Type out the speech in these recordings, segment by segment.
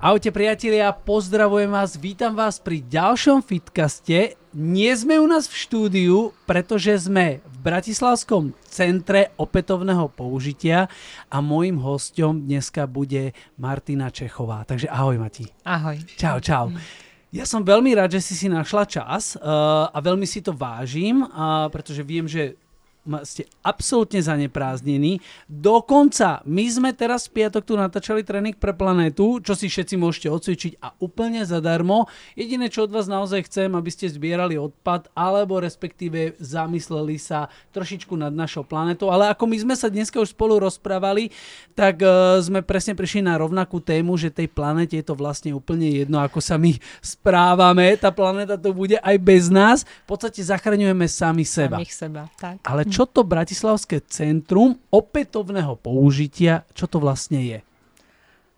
Ahojte priatelia, pozdravujem vás, vítam vás pri ďalšom Fitcaste. Nie sme u nás v štúdiu, pretože sme v Bratislavskom centre opätovného použitia a môjim hostom dneska bude Martina Čechová. Takže ahoj Mati. Ahoj. Čau, čau. Ja som veľmi rád, že si si našla čas uh, a veľmi si to vážim, uh, pretože viem, že ste absolútne zaneprázdnení. Dokonca my sme teraz v piatok tu natáčali tréning pre planétu, čo si všetci môžete odcvičiť a úplne zadarmo. Jediné, čo od vás naozaj chcem, aby ste zbierali odpad, alebo respektíve zamysleli sa trošičku nad našou planetou. Ale ako my sme sa dneska už spolu rozprávali, tak uh, sme presne prišli na rovnakú tému, že tej planete je to vlastne úplne jedno, ako sa my správame. Tá planéta to bude aj bez nás. V podstate zachraňujeme sami seba. Samých seba, tak. Ale čo to Bratislavské centrum opätovného použitia, čo to vlastne je?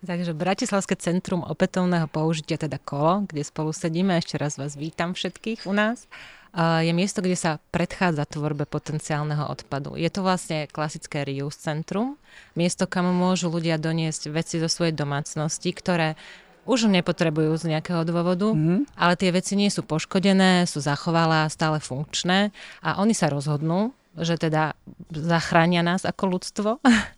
Takže Bratislavské centrum opätovného použitia, teda kolo, kde spolu sedíme, ešte raz vás vítam všetkých u nás, je miesto, kde sa predchádza tvorbe potenciálneho odpadu. Je to vlastne klasické reuse centrum, miesto, kam môžu ľudia doniesť veci zo svojej domácnosti, ktoré už nepotrebujú z nejakého dôvodu, mm-hmm. ale tie veci nie sú poškodené, sú zachovalé, stále funkčné a oni sa rozhodnú, že teda zachránia nás ako ľudstvo.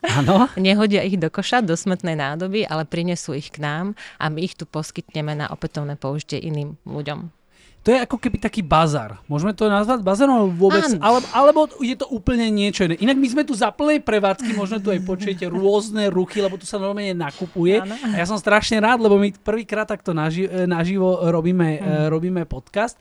Áno. Nehodia ich do koša, do smetnej nádoby, ale prinesú ich k nám a my ich tu poskytneme na opätovné použitie iným ľuďom. To je ako keby taký bazar. Môžeme to nazvať bazarom vôbec? Ale, alebo je to úplne niečo iné. Inak my sme tu za plnej prevádzky, možno tu aj počujete rôzne ruchy, lebo tu sa normálne nakupuje. A ja som strašne rád, lebo my prvýkrát takto naži- naživo robíme, hmm. robíme podcast.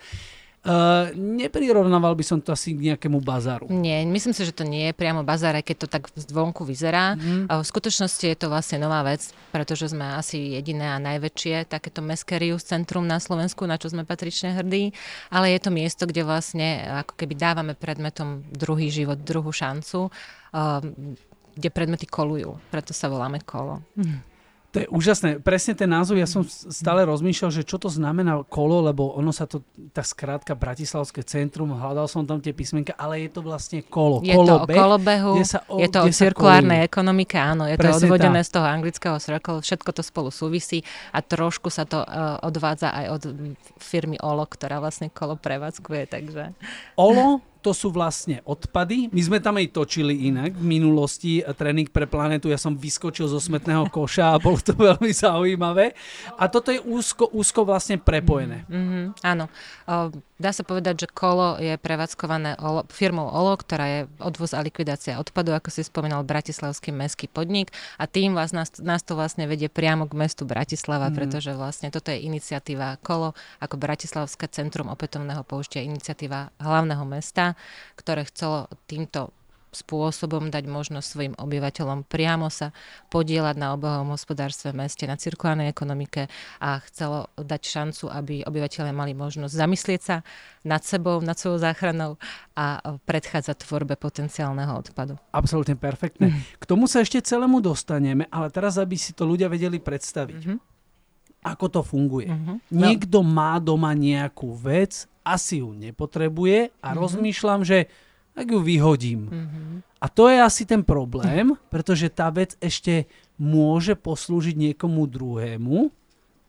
Uh, neprirovnával by som to asi k nejakému bazaru. Nie, myslím si, že to nie je priamo bazár, aj keď to tak zvonku vyzerá. Mm. Uh, v skutočnosti je to vlastne nová vec, pretože sme asi jediné a najväčšie takéto Meskerius centrum na Slovensku, na čo sme patrične hrdí, ale je to miesto, kde vlastne ako keby dávame predmetom druhý život, druhú šancu, uh, kde predmety kolujú, preto sa voláme kolo. Mm. To je úžasné. Presne ten názov, ja som stále rozmýšľal, že čo to znamená kolo, lebo ono sa to, tá skrátka Bratislavské centrum, hľadal som tam tie písmenka, ale je to vlastne kolo. Je to o kolobehu, sa o, je to o cirkulárnej ekonomike, áno, je Presne to odvodené tá. z toho anglického circle, všetko to spolu súvisí a trošku sa to uh, odvádza aj od firmy Olo, ktorá vlastne kolo prevádzkuje, takže... Olo to sú vlastne odpady. My sme tam aj točili inak v minulosti tréning pre planetu. Ja som vyskočil zo smetného koša a bolo to veľmi zaujímavé. A toto je úzko, úzko vlastne prepojené. Mm-hmm, áno. Dá sa povedať, že kolo je prevádzkované olo, firmou OLO, ktorá je odvoz a likvidácia odpadu, ako si spomínal, Bratislavský mestský podnik a tým vás, nás, nás to vlastne vedie priamo k mestu Bratislava, mm. pretože vlastne toto je iniciatíva kolo ako Bratislavské centrum opätovného použitia, iniciatíva hlavného mesta, ktoré chcelo týmto spôsobom dať možnosť svojim obyvateľom priamo sa podielať na obehovom hospodárstve v meste, na cirkulárnej ekonomike a chcelo dať šancu, aby obyvateľe mali možnosť zamyslieť sa nad sebou, nad svojou záchranou a predchádzať tvorbe potenciálneho odpadu. Absolútne perfektné. Mm. K tomu sa ešte celému dostaneme, ale teraz, aby si to ľudia vedeli predstaviť. Mm-hmm. Ako to funguje? Mm-hmm. Niekto má doma nejakú vec, asi ju nepotrebuje a mm-hmm. rozmýšľam, že tak ju vyhodím. Mm-hmm. A to je asi ten problém, pretože tá vec ešte môže poslúžiť niekomu druhému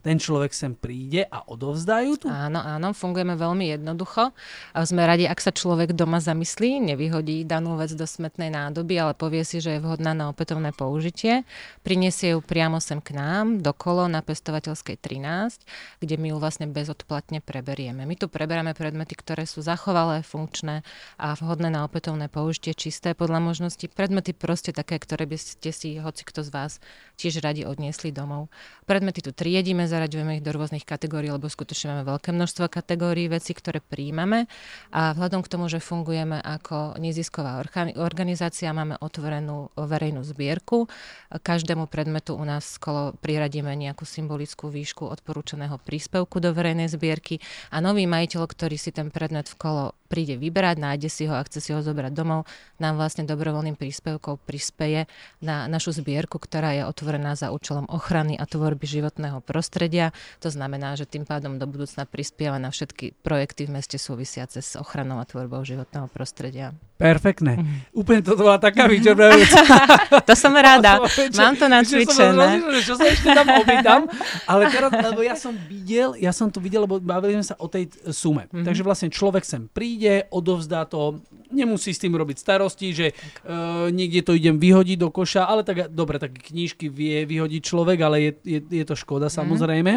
ten človek sem príde a odovzdajú tu? Áno, áno, fungujeme veľmi jednoducho. A sme radi, ak sa človek doma zamyslí, nevyhodí danú vec do smetnej nádoby, ale povie si, že je vhodná na opätovné použitie. Prinesie ju priamo sem k nám, do kolo na Pestovateľskej 13, kde my ju vlastne bezodplatne preberieme. My tu preberáme predmety, ktoré sú zachovalé, funkčné a vhodné na opätovné použitie, čisté podľa možností. Predmety proste také, ktoré by ste si hoci kto z vás tiež radi odniesli domov. Predmety tu triedíme, zaraďujeme ich do rôznych kategórií, lebo skutočne máme veľké množstvo kategórií vecí, ktoré príjmame a vzhľadom k tomu, že fungujeme ako nezisková organizácia, máme otvorenú verejnú zbierku. Každému predmetu u nás skolo priradíme nejakú symbolickú výšku odporúčaného príspevku do verejnej zbierky. A nový majiteľ, ktorý si ten predmet v kolo príde vyberať, nájde si ho a chce si ho zobrať domov, nám vlastne dobrovoľným príspevkom prispeje na našu zbierku, ktorá je otvorená za účelom ochrany a tvorby životného prostredia prostredia. To znamená, že tým pádom do budúcna prispieva na všetky projekty v meste súvisiace s ochranou a tvorbou životného prostredia. Perfektné. Mm. Úplne to bola taká vyčerpávajúca. to som rada. Mám to nacvičené. Čo sa ešte tam obýtam. Ale teraz, lebo ja som videl, ja som to videl, lebo bavili sme sa o tej sume. Mm-hmm. Takže vlastne človek sem príde, odovzdá to, nemusí s tým robiť starosti, že uh, niekde to idem vyhodiť do koša, ale tak dobre, tak knížky vie vyhodiť človek, ale je, je, je to škoda mm-hmm. samozrejme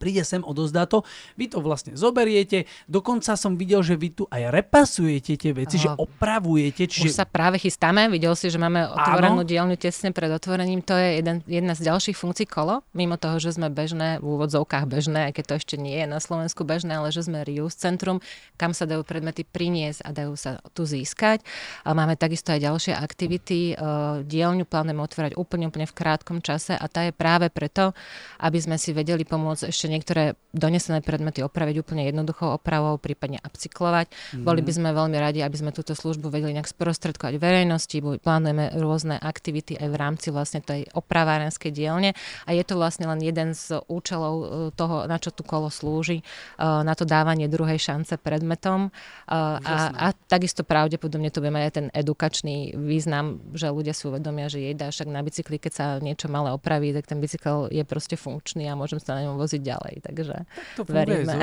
príde sem, odozdá to, vy to vlastne zoberiete, dokonca som videl, že vy tu aj repasujete tie veci, oh. že opravujete. Čiže... Už sa práve chystáme, videl si, že máme otvorenú dielňu tesne pred otvorením, to je jeden, jedna z ďalších funkcií kolo, mimo toho, že sme bežné, v úvodzovkách bežné, aj keď to ešte nie je na Slovensku bežné, ale že sme reuse centrum, kam sa dajú predmety priniesť a dajú sa tu získať. A máme takisto aj ďalšie aktivity, dielňu plánujeme otvárať úplne, úplne v krátkom čase a tá je práve preto, aby sme si vedeli pomôcť ešte niektoré donesené predmety opraviť úplne jednoduchou opravou, prípadne upcyklovať. Mm. Boli by sme veľmi radi, aby sme túto službu vedeli nejak sprostredkovať verejnosti, plánujeme rôzne aktivity aj v rámci vlastne tej opravárenskej dielne a je to vlastne len jeden z účelov e, toho, na čo tu kolo slúži, e, na to dávanie druhej šance predmetom e, a, a takisto pravdepodobne to bude mať aj ten edukačný význam, že ľudia si uvedomia, že jeda však na bicykli, keď sa niečo malé opraví, tak ten bicykel je proste funkčný a môžem sa na ňom voziť ďalej ďalej. Takže tak to veríme.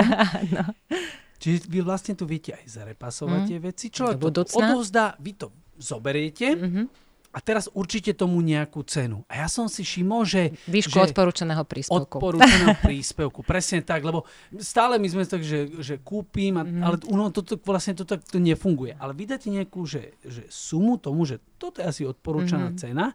no. Čiže vy vlastne tu viete aj zarepasovať mm. tie veci. Človek to odovzdá, vy to zoberiete mm-hmm. a teraz určite tomu nejakú cenu. A ja som si všimol, že... Výšku že odporúčaného príspevku. Odporúčaného príspevku, presne tak, lebo stále my sme tak, že, že kúpim, a, mm. ale no, toto vlastne toto to nefunguje. Ale vydáte nejakú že, že sumu tomu, že toto je asi odporúčaná mm. cena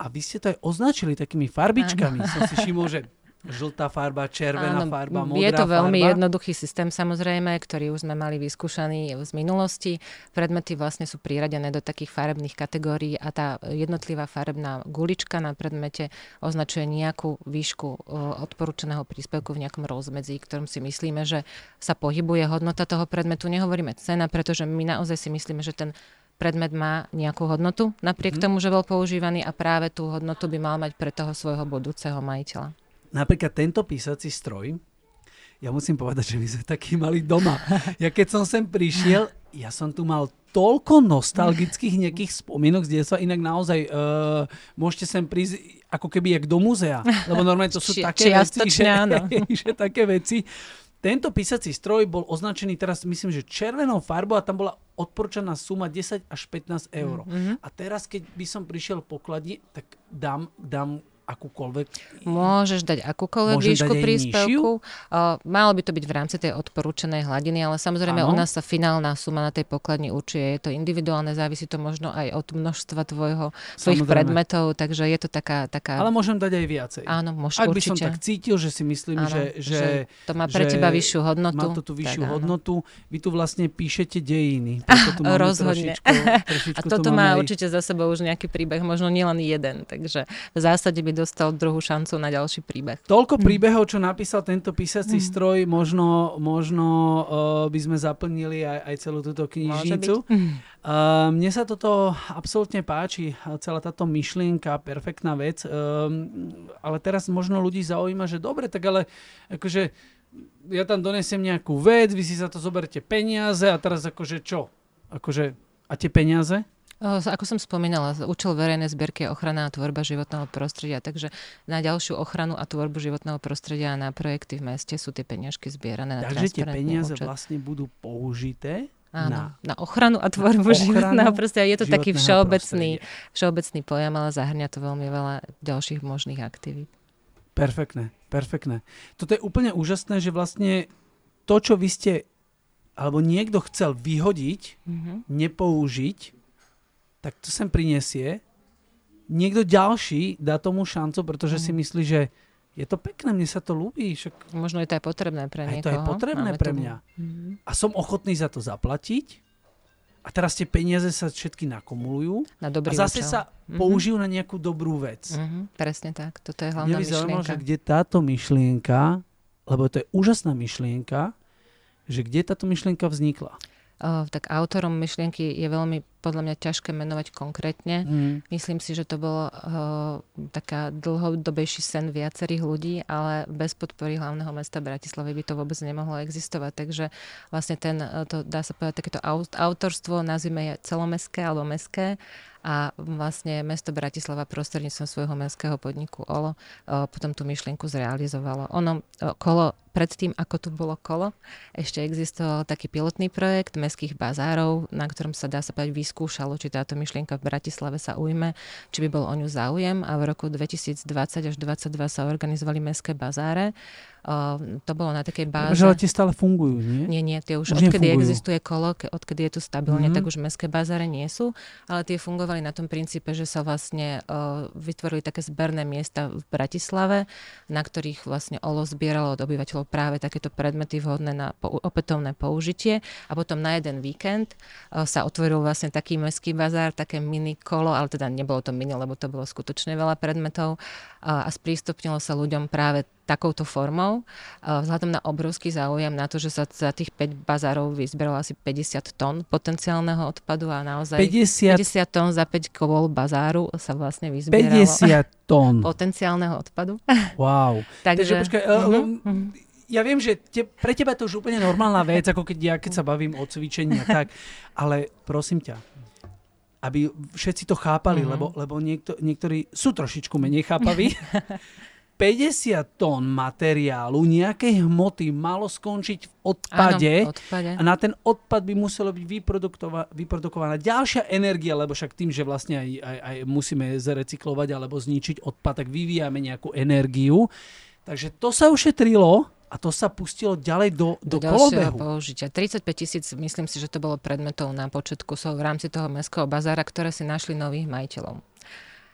a vy ste to aj označili takými farbičkami. Ano. Som si všimol, že žltá farba, červená Áno, farba, modrá Je to veľmi farba. jednoduchý systém samozrejme, ktorý už sme mali vyskúšaný z minulosti. Predmety vlastne sú priradené do takých farebných kategórií a tá jednotlivá farebná gulička na predmete označuje nejakú výšku odporúčaného príspevku v nejakom rozmedzi, ktorom si myslíme, že sa pohybuje hodnota toho predmetu. Nehovoríme cena, pretože my naozaj si myslíme, že ten predmet má nejakú hodnotu, napriek hmm. tomu, že bol používaný a práve tú hodnotu by mal mať pre toho svojho budúceho majiteľa napríklad tento písací stroj, ja musím povedať, že my sme takí mali doma. Ja keď som sem prišiel, ja som tu mal toľko nostalgických nejakých spomienok z detstva, inak naozaj uh, môžete sem prísť ako keby jak do muzea, lebo normálne to sú či, také veci, že, že také veci. Tento písací stroj bol označený teraz, myslím, že červenou farbou a tam bola odporčaná suma 10 až 15 eur. Mm-hmm. A teraz, keď by som prišiel pokladni, tak dám, dám akúkoľvek? Môžeš dať akúkoľvek Môžem výšku dať príspevku. Uh, malo by to byť v rámci tej odporúčanej hladiny, ale samozrejme ano. u nás sa finálna suma na tej pokladni určuje. Je to individuálne, závisí to možno aj od množstva tvojho, svojich predmetov, takže je to taká, taká... Ale môžem dať aj viacej. Áno, môžeš Ak určite. by som tak cítil, že si myslím, Áno, že, že, že... To má pre teba vyššiu hodnotu. Má to tú vyššiu tak, hodnotu. Vy tu vlastne píšete dejiny. Tu Rozhodne. Trošičku, trošičku A toto má aj... určite za sebou už nejaký príbeh, možno nielen jeden. Takže v zásade by dostal druhú šancu na ďalší príbeh. Toľko hm. príbehov, čo napísal tento písací mm. stroj, možno, možno uh, by sme zaplnili aj, aj celú túto knižnicu. Uh, mne sa toto absolútne páči, celá táto myšlienka, perfektná vec, uh, ale teraz možno ľudí zaujíma, že dobre, tak ale akože ja tam donesiem nejakú vec, vy si za to zoberte peniaze a teraz akože čo? Akože, a tie peniaze? Ako som spomínala, účel verejnej zbierky je ochrana a tvorba životného prostredia, takže na ďalšiu ochranu a tvorbu životného prostredia a na projekty v meste sú tie peniažky zbierané na Takže tie peniaze účet. vlastne budú použité Áno, na, na ochranu a tvorbu ochranu životného prostredia. Je to taký všeobecný, všeobecný pojem, ale zahrňa to veľmi veľa ďalších možných aktivít. Perfektné, perfektné. Toto je úplne úžasné, že vlastne to, čo vy ste, alebo niekto chcel vyhodiť, mm-hmm. nepoužiť, tak to sem prinesie. Niekto ďalší dá tomu šancu, pretože mm. si myslí, že je to pekné, mne sa to ľúbi. Však... Možno je to aj potrebné pre niekoho. Aj to je potrebné Máme pre mňa. Mm. A som ochotný za to zaplatiť. A teraz tie peniaze sa všetky nakumulujú. Na dobrý a zase účel. sa mm-hmm. použijú na nejakú dobrú vec. Mm-hmm. Presne tak. Toto je hlavná myšlienka. Zaujímavé, že kde táto myšlienka, lebo to je úžasná myšlienka, že kde táto myšlienka vznikla? Uh, tak autorom myšlienky je veľmi podľa mňa ťažké menovať konkrétne. Mm. Myslím si, že to bolo uh, taká dlhodobejší sen viacerých ľudí, ale bez podpory hlavného mesta Bratislavy by to vôbec nemohlo existovať. Takže vlastne ten, to dá sa povedať, takéto autorstvo nazvime je celomestské alebo mestské a vlastne mesto Bratislava prostredníctvom svojho mestského podniku OLO potom tú myšlienku zrealizovalo. Ono, kolo predtým, ako tu bolo kolo, ešte existoval taký pilotný projekt mestských bazárov, na ktorom sa dá sa povedať vyskúšalo, či táto myšlienka v Bratislave sa ujme, či by bol o ňu záujem a v roku 2020 až 2022 sa organizovali mestské bazáre. Uh, to bolo na takej báze. Že tie stále fungujú, nie? Nie, nie, tie už, už odkedy nefungujú. existuje kolo, ke, odkedy je tu stabilne, mm-hmm. tak už mestské bazáre nie sú, ale tie fungovali na tom princípe, že sa vlastne uh, vytvorili také zberné miesta v Bratislave, na ktorých vlastne OLO zbieralo od obyvateľov práve takéto predmety vhodné na po, opätovné použitie a potom na jeden víkend uh, sa otvoril vlastne taký mestský bazár, také mini kolo, ale teda nebolo to mini, lebo to bolo skutočne veľa predmetov a sprístupnilo sa ľuďom práve takouto formou. Uh, vzhľadom na obrovský záujem na to, že sa za tých 5 bazárov vyzberalo asi 50 tón potenciálneho odpadu a naozaj 50, 50 tón za 5 kovol bazáru sa vlastne vyzbieralo. 50 tón. Potenciálneho odpadu. Wow. Takže, Takže počkaj, uh-huh ja viem, že te, pre teba to už úplne normálna vec, ako keď ja keď sa bavím o cvičení a tak, ale prosím ťa, aby všetci to chápali, mm-hmm. lebo, lebo niekto, niektorí sú trošičku menej chápaví. 50 tón materiálu, nejakej hmoty malo skončiť v odpade, Áno, odpade a na ten odpad by muselo byť vyprodukovaná ďalšia energia, lebo však tým, že vlastne aj, aj, aj musíme zrecyklovať alebo zničiť odpad, tak vyvíjame nejakú energiu. Takže to sa ušetrilo a to sa pustilo ďalej do, do, do kolobehu. použitia. 35 tisíc, myslím si, že to bolo predmetov na počet kusov v rámci toho mestského bazára, ktoré si našli nových majiteľov.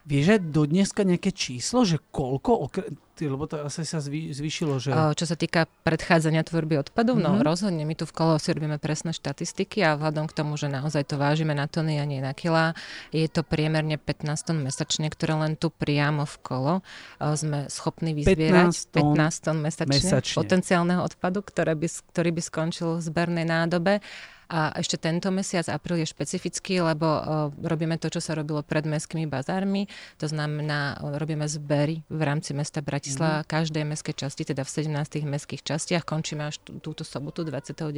Vieš do dneska nejaké číslo, že koľko, lebo to asi sa zvý, zvýšilo, že... Čo sa týka predchádzania tvorby odpadov, mm-hmm. no mhm. rozhodne my tu v kolo si robíme presné štatistiky a vzhľadom k tomu, že naozaj to vážime na tony a nie na kilá, je to priemerne 15 tón mesačne, ktoré len tu priamo v kolo sme schopní vyzbierať 15 tón, 15 tón mesačne, mesačne potenciálneho odpadu, ktoré by, ktorý by skončil v zbernej nádobe a ešte tento mesiac, apríl je špecifický, lebo uh, robíme to, čo sa robilo pred mestskými bazármi. To znamená, uh, robíme zbery v rámci mesta Bratislava mm. každej mestskej časti, teda v 17 mestských častiach. Končíme až túto sobotu 29.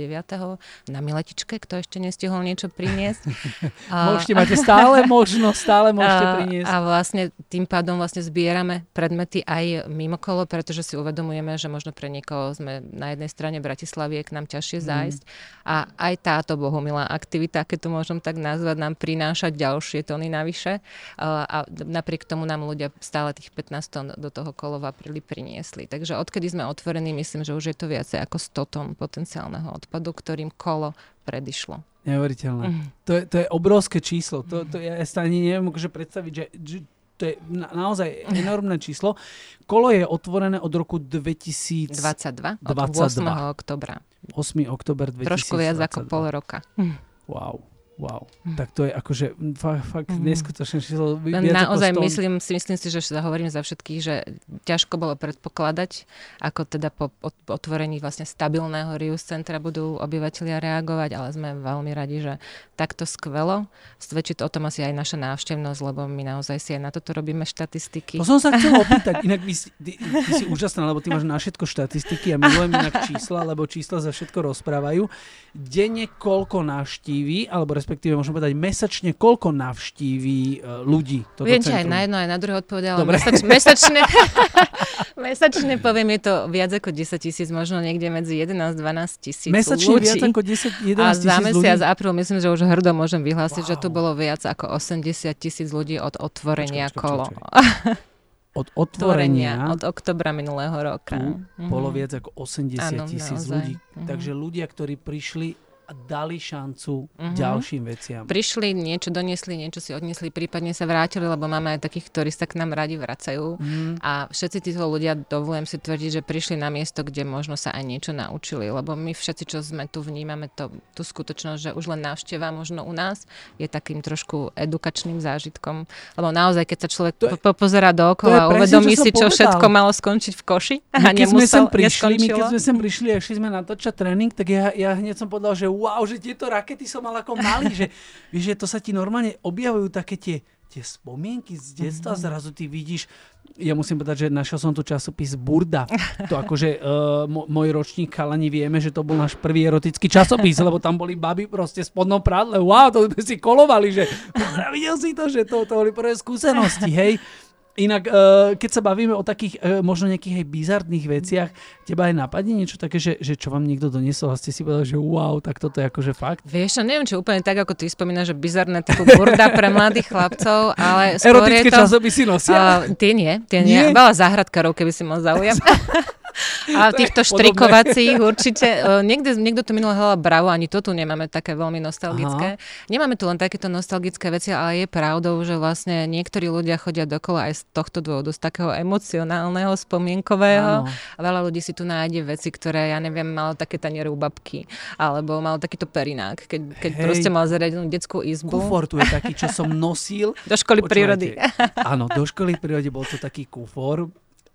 na Miletičke, kto ešte nestihol niečo priniesť. a, môžete, máte stále možnosť, stále môžete priniesť. A, vlastne tým pádom vlastne zbierame predmety aj mimo kolo, pretože si uvedomujeme, že možno pre niekoho sme na jednej strane Bratislavy je k nám ťažšie mhm. zájsť. Mm. A aj tá táto bohumilá aktivita, keď to môžem tak nazvať, nám prináša ďalšie tony navyše. A napriek tomu nám ľudia stále tých 15 tón do toho kolova prili priniesli. Takže odkedy sme otvorení, myslím, že už je to viacej ako 100 tón potenciálneho odpadu, ktorým kolo predišlo. Neuveriteľné. Mm. To, je, to je obrovské číslo. To, to ja sa ani neviem akože predstaviť, že, že to je na, naozaj enormné číslo. Kolo je otvorené od roku 2022. 22, od 8. oktobra. 8. oktober 2022. Trošku viac ako pol roka. Wow. Wow, hm. tak to je akože fakt, fakt mm. neskutočné číslo. Naozaj myslím si, myslím si, že hovorím za všetkých, že ťažko bolo predpokladať, ako teda po otvorení vlastne stabilného Rius centra budú obyvateľia reagovať, ale sme veľmi radi, že takto skvelo. Svedčí to o tom asi aj naša návštevnosť, lebo my naozaj si aj na toto robíme štatistiky. To som sa chcel opýtať, inak ty, ty, ty si úžasná, lebo ty máš na všetko štatistiky a milujem inak čísla, lebo čísla za všetko rozprávajú. Denne koľko navštíví, alebo respektíve môžem povedať mesačne, koľko navštíví uh, ľudí toto Viem, centrum? aj na jedno, aj na druhé odpovedala. Mesač, mesačne, mesačne poviem, je to viac ako 10 tisíc, možno niekde medzi 11 12 tisíc Mesačne ľudí. viac ako 10, 11 A za mesiac ľudí? apríl myslím, že už hrdo môžem vyhlásiť, wow. že tu bolo viac ako 80 tisíc ľudí od otvorenia počkej, kolo. od otvorenia od oktobra minulého roka. Tu mm-hmm. bolo viac ako 80 tisíc ľudí. Mm-hmm. Takže ľudia, ktorí prišli a dali šancu uh-huh. ďalším veciam. Prišli, niečo doniesli, niečo si odniesli, prípadne sa vrátili, lebo máme aj takých, ktorí sa k nám radi vracajú. Uh-huh. A všetci títo ľudia, dovolujem si tvrdiť, že prišli na miesto, kde možno sa aj niečo naučili, lebo my všetci, čo sme tu, vnímame to, tú skutočnosť, že už len návšteva možno u nás je takým trošku edukačným zážitkom. Lebo naozaj, keď sa človek je, pozera dookola a uvedomí si, čo povedal. všetko malo skončiť v koši a my, keď nemusel, sme sem prišli, my keď sme sem prišli a šli sme natočať tréning, tak ja, ja hneď som povedal, že wow, že tieto rakety som mal ako malý, že, vieš, že to sa ti normálne objavujú také tie, tie spomienky z detstva, mm-hmm. zrazu ty vidíš, ja musím povedať, že našiel som tu časopis Burda. To akože uh, môj ročník chalani vieme, že to bol náš prvý erotický časopis, lebo tam boli baby proste v spodnom prádle. Wow, to sme si kolovali, že videl si to, že to, to boli prvé skúsenosti, hej. Inak, uh, keď sa bavíme o takých uh, možno nejakých aj bizarných veciach, teba aj napadne niečo také, že, že čo vám niekto doniesol a ste si povedali, že wow, tak toto je akože fakt? Vieš, neviem, či úplne tak, ako ty spomínaš, že bizarné typu burda pre mladých chlapcov, ale skôr Erotické je to... časopisy nosia? Uh, tie nie, tie nie. nie. Veľa záhradkarov, keby si mal záujem. A týchto štrikovacích určite. E, niekde, niekto to minulé hľadal bravo, ani to tu nemáme také veľmi nostalgické. Aha. Nemáme tu len takéto nostalgické veci, ale je pravdou, že vlastne niektorí ľudia chodia dokola aj z tohto dôvodu, z takého emocionálneho, spomienkového. Ano. A veľa ľudí si tu nájde veci, ktoré, ja neviem, malo také taniere u babky, alebo mal takýto perinák, keď, keď Hej. proste mal zariadenú detskú izbu. Kufor tu je taký, čo som nosil. Do školy prírody. Áno, do školy prírody bol to taký kufor,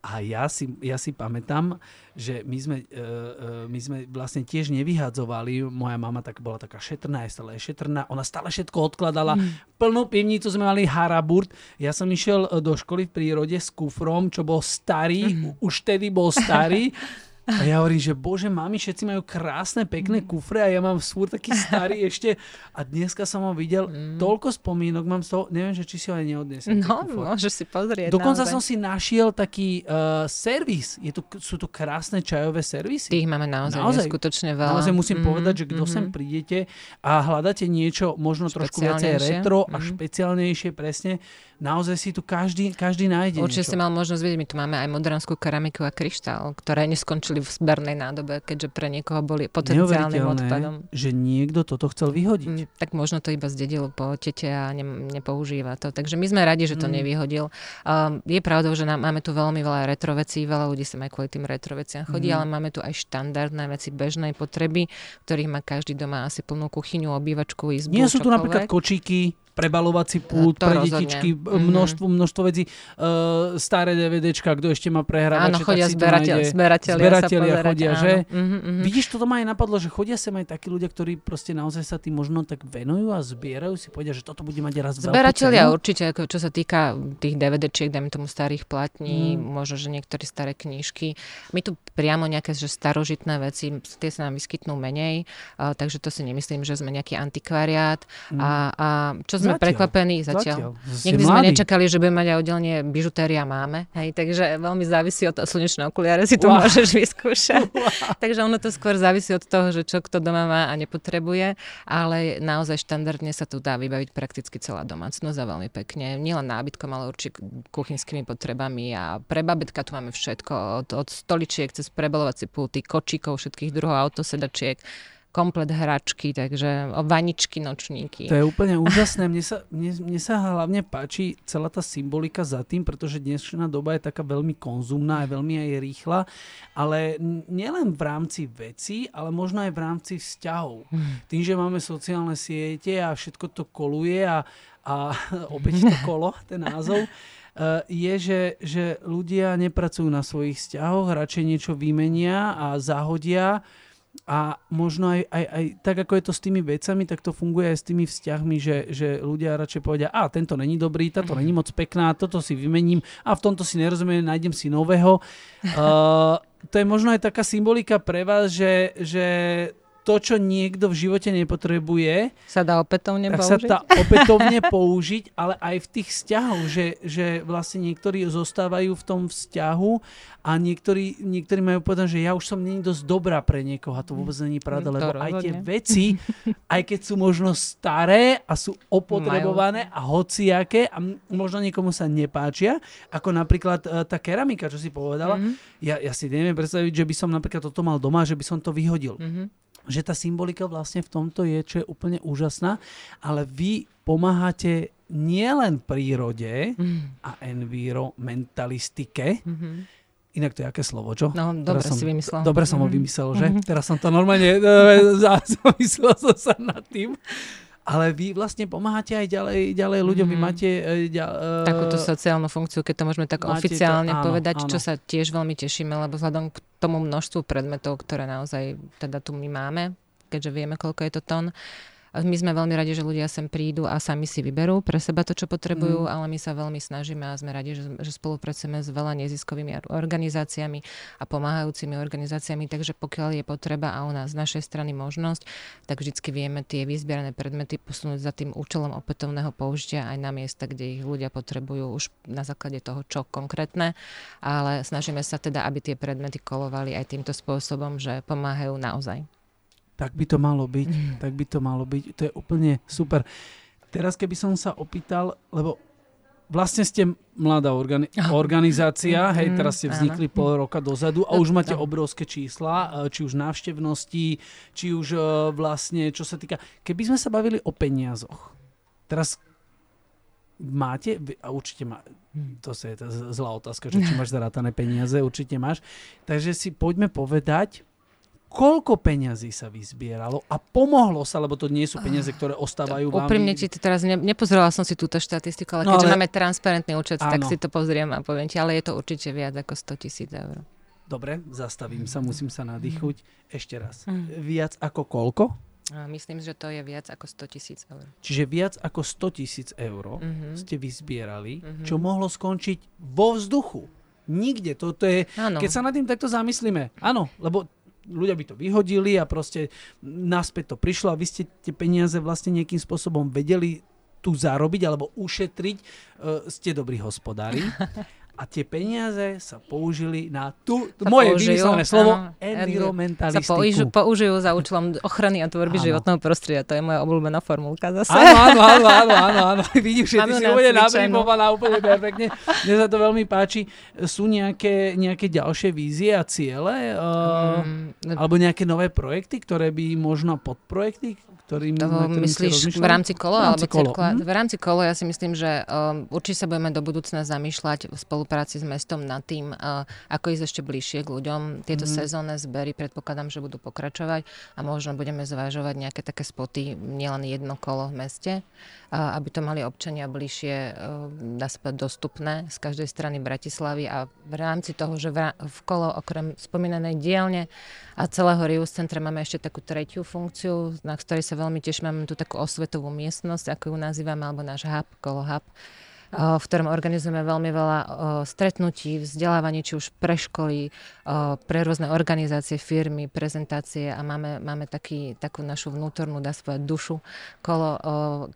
a ja si, ja si pamätám, že my sme, uh, uh, my sme vlastne tiež nevyhadzovali. Moja mama tak bola taká šetrná, je stále šetrná. Ona stále všetko odkladala. Mm. Plnú pivnicu sme mali haraburt. Ja som išiel do školy v prírode s kufrom, čo bol starý. Mm. Už tedy bol starý. A ja hovorím, že bože, mami, všetci majú krásne, pekné mm. kufre a ja mám svúr taký starý ešte. A dneska som ho videl, mm. toľko spomínok mám z toho, neviem, že či si ho aj neodnesem. No, môžeš si pozrieť. Dokonca naozaj. som si našiel taký uh, servis. Je tu, sú tu krásne čajové servisy. Tých máme naozaj, naozaj skutočne veľa. Naozaj musím mm povedať, že kto mm sem prídete a hľadáte niečo možno trošku viacej retro mm a špeciálnejšie, presne, naozaj si tu každý, každý nájde Určite niečo. si mal možnosť vidieť, my tu máme aj modranskú keramiku a kryštál, ktoré neskončili v zbernej nádobe, keďže pre niekoho boli potenciálnym odpadom. že niekto toto chcel vyhodiť. Mm, tak možno to iba zdedil po tete a ne, nepoužíva to. Takže my sme radi, že to mm. nevyhodil. Um, je pravdou, že nám, máme tu veľmi veľa retro vecí, veľa ľudí sa aj kvôli tým retro veciam chodí, mm. ale máme tu aj štandardné veci bežnej potreby, ktorých má každý doma asi plnú kuchyňu, obývačku, izbu. Nie sú tu napríklad kočíky, prebalovací pult pre rozhodne. detičky, mhm. množstvo, množstvo vecí, uh, staré DVDčka, kto ešte má prehrávače, áno, chodia tak si zberateľ, nájde, zberatelia, zberatelia chodia, áno. že? Mm-hmm, mm-hmm. Vidíš, toto ma aj napadlo, že chodia sem aj takí ľudia, ktorí proste naozaj sa tým možno tak venujú a zbierajú si, povedia, že toto bude mať raz Zberatelia určite, ako čo sa týka tých DVDčiek, dajme tomu starých platní, mm. možno, že niektoré staré knížky. My tu priamo nejaké že starožitné veci, tie sa nám vyskytnú menej, uh, takže to si nemyslím, že sme nejaký antikvariát. Mm. A, a čo sme zatiaľ, prekvapení zatiaľ. zatiaľ. Nikdy sme nečakali, že budeme mať aj oddelenie bižutéria máme, hej, takže veľmi závisí od slnečného okuliare, si to wow. môžeš vyskúšať. Wow. takže ono to skôr závisí od toho, že čo kto doma má a nepotrebuje, ale naozaj štandardne sa tu dá vybaviť prakticky celá domácnosť a veľmi pekne. Nielen nábytkom, ale určite kuchynskými potrebami a pre babetka tu máme všetko, od, od stoličiek cez prebalovacie pulty, kočíkov, všetkých druhov autosedačiek, komplet hračky, takže vaničky, nočníky. To je úplne úžasné. Mne sa, mne, mne sa hlavne páči celá tá symbolika za tým, pretože dnešná doba je taká veľmi konzumná, je veľmi aj rýchla, ale nielen v rámci veci, ale možno aj v rámci vzťahov. Hmm. Tým, že máme sociálne siete a všetko to koluje a, a opäť to kolo, ten názov, eh, je, že, že ľudia nepracujú na svojich vzťahoch, radšej niečo vymenia a zahodia a možno aj, aj, aj tak, ako je to s tými vecami, tak to funguje aj s tými vzťahmi, že, že ľudia radšej povedia, a tento není dobrý, táto není moc pekná, toto si vymením a v tomto si nerozumiem, nájdem si nového. Uh, to je možno aj taká symbolika pre vás, že, že to, čo niekto v živote nepotrebuje, sa dá opätovne tak použiť. sa dá opätovne použiť, ale aj v tých vzťahoch, že, že vlastne niektorí zostávajú v tom vzťahu a niektorí, niektorí majú povedať, že ja už som není dosť dobrá pre niekoho a to vôbec není pravda, mm, lebo rozhodne. aj tie veci, aj keď sú možno staré a sú opotrebované majú. a hociaké a možno niekomu sa nepáčia, ako napríklad uh, tá keramika, čo si povedala, mm-hmm. ja, ja si neviem predstaviť, že by som napríklad toto mal doma, že by som to vyhodil. Mm-hmm že tá symbolika vlastne v tomto je, čo je úplne úžasná, ale vy pomáhate nielen prírode mm. a environmentalistike, mm-hmm. Inak to je aké slovo, čo? No, dobre som, si vymyslel. Dobre som mm-hmm. ho mhm. vymyslel, že? Mm-hmm. Teraz som to normálne, e, zamyslel som sa nad tým ale vy vlastne pomáhate aj ďalej, ďalej ľuďom, mm-hmm. vy máte... Uh, Takúto sociálnu funkciu, keď to môžeme tak oficiálne to, áno, povedať, áno. čo sa tiež veľmi tešíme, lebo vzhľadom k tomu množstvu predmetov, ktoré naozaj teda tu my máme, keďže vieme, koľko je to tón. My sme veľmi radi, že ľudia sem prídu a sami si vyberú pre seba to, čo potrebujú, mm. ale my sa veľmi snažíme a sme radi, že, že spolupracujeme s veľa neziskovými organizáciami a pomáhajúcimi organizáciami, takže pokiaľ je potreba a u nás z našej strany možnosť, tak vždycky vieme tie vyzbierané predmety posunúť za tým účelom opätovného použitia aj na miesta, kde ich ľudia potrebujú už na základe toho, čo konkrétne, ale snažíme sa teda, aby tie predmety kolovali aj týmto spôsobom, že pomáhajú naozaj. Tak by to malo byť, mm. tak by to malo byť. To je úplne super. Teraz keby som sa opýtal, lebo vlastne ste mladá organi- organizácia, mm, hej, teraz ste vznikli áno. pol roka dozadu a už máte obrovské čísla, e, či už návštevnosti, či už e, vlastne, čo sa týka... Keby sme sa bavili o peniazoch, teraz máte, a určite má, to je zlá otázka, že či máš zarátané peniaze, určite máš, takže si poďme povedať, koľko peňazí sa vyzbieralo a pomohlo sa, lebo to nie sú peniaze, ah, ktoré ostávajú vám. Úprimne ti to teraz, ne, nepozerala som si túto štatistiku, ale no, keďže ale... máme transparentný účet, áno. tak si to pozriem a poviem ti, ale je to určite viac ako 100 tisíc eur. Dobre, zastavím sa, musím sa nadýchuť. Ešte raz. Mm. Viac ako koľko? Myslím, že to je viac ako 100 tisíc eur. Čiže viac ako 100 tisíc eur mm-hmm. ste vyzbierali, mm-hmm. čo mohlo skončiť vo vzduchu. Nikde. Toto je, ano. keď sa nad tým takto zamyslíme. Áno, lebo ľudia by to vyhodili a proste naspäť to prišlo a vy ste tie peniaze vlastne nejakým spôsobom vedeli tu zarobiť alebo ušetriť, uh, ste dobrí hospodári. a tie peniaze sa použili na tú, sa moje vymyslené slovo, áno, environmentalistiku. Sa použijú, použijú za účelom ochrany a tvorby áno. životného prostredia. To je moja obľúbená formulka zase. Áno, áno, áno, áno, áno. Vidíš, že ty si úplne nabrýmovaná úplne perfektne. Mne sa to veľmi páči. Sú nejaké, nejaké ďalšie vízie a ciele? Uh, mm, alebo nejaké nové projekty, ktoré by možno podprojekty, ktorým, to myslíš v rámci kolo? V rámci alebo kolo. Hm? V rámci kolo ja si myslím, že um, určite sa budeme do budúcna zamýšľať v spolupráci s mestom nad tým, uh, ako ísť ešte bližšie k ľuďom. Tieto mm. sezónne zbery predpokladám, že budú pokračovať a možno budeme zvážovať nejaké také spoty, nielen jedno kolo v meste, uh, aby to mali občania bližšie, sa dostupné z každej strany Bratislavy a v rámci toho, že v, kolo okrem spomínanej dielne a celého Rius centra máme ešte takú tretiu funkciu, na ktorej sa veľmi teším. Máme tu takú osvetovú miestnosť, ako ju nazývame, alebo náš hub, kolo hub v ktorom organizujeme veľmi veľa stretnutí, vzdelávanie, či už pre školy, pre rôzne organizácie, firmy, prezentácie a máme, máme taký, takú našu vnútornú, dá sa dušu, kolo,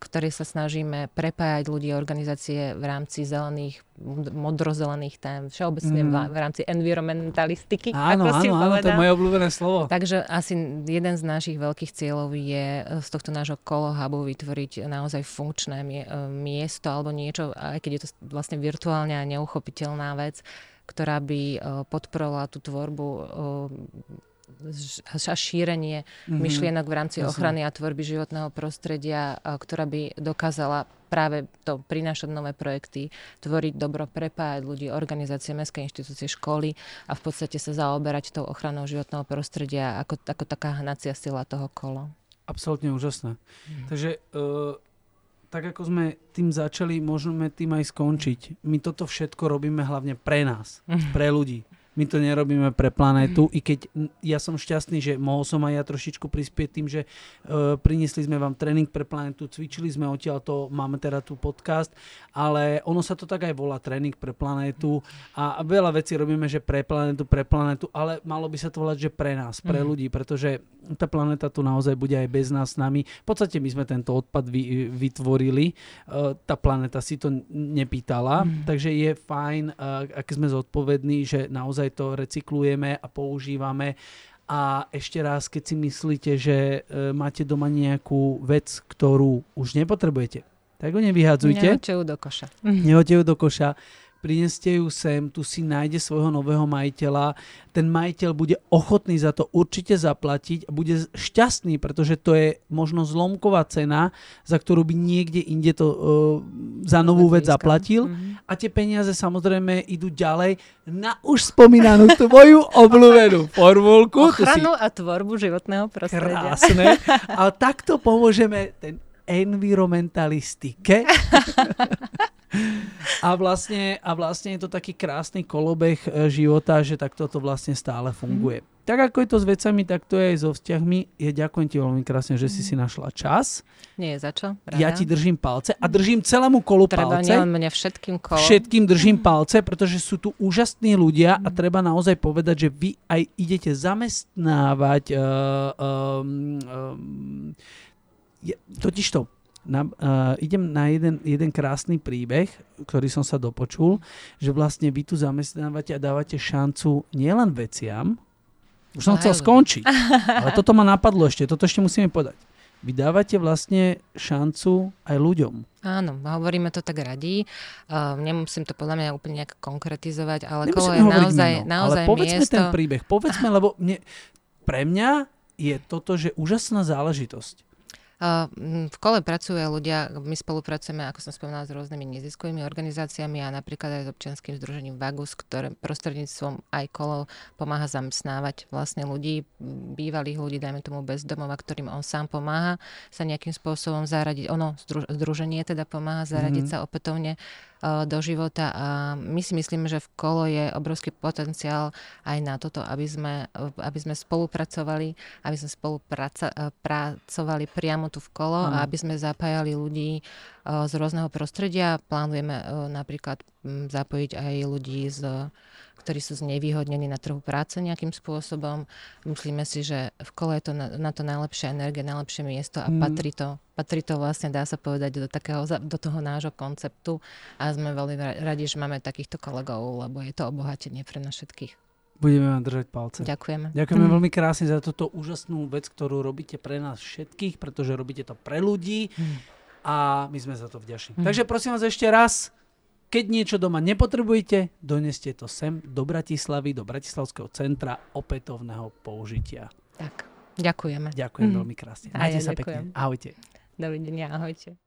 ktorý sa snažíme prepájať ľudí organizácie v rámci zelených modrozelených tém, všeobecne mm. v rámci environmentalistiky. Áno, ako áno, áno, to je moje obľúbené slovo. Takže asi jeden z našich veľkých cieľov je z tohto nášho kolohubu vytvoriť naozaj funkčné miesto alebo niečo, aj keď je to vlastne virtuálne a neuchopiteľná vec, ktorá by e, podporovala tú tvorbu a šírenie mm-hmm. myšlienok v rámci Jasne. ochrany a tvorby životného prostredia, ktorá by dokázala práve to prinášať nové projekty, tvoriť dobro, prepájať ľudí, organizácie, mestské inštitúcie, školy a v podstate sa zaoberať tou ochranou životného prostredia ako, ako taká hnacia sila toho kolo. Absolutne úžasné. Mm. Takže uh, tak ako sme tým začali, môžeme tým aj skončiť. My toto všetko robíme hlavne pre nás, mm. pre ľudí my to nerobíme pre planétu, mm. i keď ja som šťastný, že mohol som aj ja trošičku prispieť tým, že uh, priniesli sme vám tréning pre planétu, cvičili sme odtiaľ to, máme teda tu podcast, ale ono sa to tak aj volá tréning pre planétu a veľa vecí robíme, že pre planétu, pre planétu, ale malo by sa to volať, že pre nás, pre mm. ľudí, pretože tá planéta tu naozaj bude aj bez nás s nami. V podstate my sme tento odpad vy, vytvorili, uh, tá planéta si to nepýtala, mm. takže je fajn, uh, ak sme zodpovední, že naozaj naozaj to recyklujeme a používame. A ešte raz, keď si myslíte, že e, máte doma nejakú vec, ktorú už nepotrebujete, tak ho nevyhadzujte. Nehoďte ju do koša. Nehoďte ju do koša prineste ju sem, tu si nájde svojho nového majiteľa, ten majiteľ bude ochotný za to určite zaplatiť a bude šťastný, pretože to je možno zlomková cena, za ktorú by niekde inde to uh, za novú vec zaplatil mm-hmm. a tie peniaze samozrejme idú ďalej na už spomínanú tvoju obľúbenú formulku. Ochranu si... a tvorbu životného prostredia. Krásne. A takto pomôžeme ten environmentalistike A vlastne, a vlastne je to taký krásny kolobeh e, života, že takto to vlastne stále funguje. Mm. Tak ako je to s vecami, tak to je aj so vzťahmi. Ja ďakujem ti veľmi krásne, že si si našla čas. Nie je za čo. Rada. Ja ti držím palce a držím celému kolu Treba palce. nielen mne, všetkým kolom. Všetkým držím palce, pretože sú tu úžasní ľudia a treba naozaj povedať, že vy aj idete zamestnávať uh, um, um, je, totiž to, na, uh, idem na jeden, jeden krásny príbeh, ktorý som sa dopočul, že vlastne vy tu zamestnávate a dávate šancu nielen veciam, už som chcel skončiť, ale toto ma napadlo ešte, toto ešte musíme podať. Vy dávate vlastne šancu aj ľuďom. Áno, hovoríme to tak radi. Uh, nemusím to podľa mňa úplne nejak konkretizovať, ale kolo je naozaj, meno, naozaj ale povedzme miesto... ten príbeh, povedzme, lebo mne, pre mňa je toto, že úžasná záležitosť. V kole pracujú ľudia, my spolupracujeme, ako som spomínala, s rôznymi neziskovými organizáciami a napríklad aj s občianským združením Vagus, ktoré prostredníctvom aj kolo pomáha zamestnávať vlastne ľudí, bývalých ľudí, dajme tomu bezdomova, ktorým on sám pomáha sa nejakým spôsobom zaradiť, ono, združenie teda pomáha zaradiť mm-hmm. sa opätovne do života a my si myslíme, že v kolo je obrovský potenciál aj na toto, aby sme, aby sme spolupracovali, aby sme spolupracovali priamo tu v kolo mm. a aby sme zapájali ľudí z rôzneho prostredia. Plánujeme napríklad zapojiť aj ľudí z ktorí sú znevýhodnení na trhu práce nejakým spôsobom. Myslíme si, že v kole je to na, na to najlepšia energia, najlepšie miesto a mm. patrí, to, patrí to vlastne, dá sa povedať, do, takého, do toho nášho konceptu a sme veľmi radi, že máme takýchto kolegov, lebo je to obohatenie pre nás všetkých. Budeme vám držať palce. Ďakujeme. Ďakujeme mm. veľmi krásne za túto úžasnú vec, ktorú robíte pre nás všetkých, pretože robíte to pre ľudí mm. a my sme za to vďační. Mm. Takže prosím vás ešte raz, keď niečo doma nepotrebujete, doneste to sem do Bratislavy, do Bratislavského centra opätovného použitia. Tak, ďakujeme. Ďakujem mm. veľmi krásne. Majte ja sa ďakujem. pekne. Ahojte. Dovidenia, ahojte.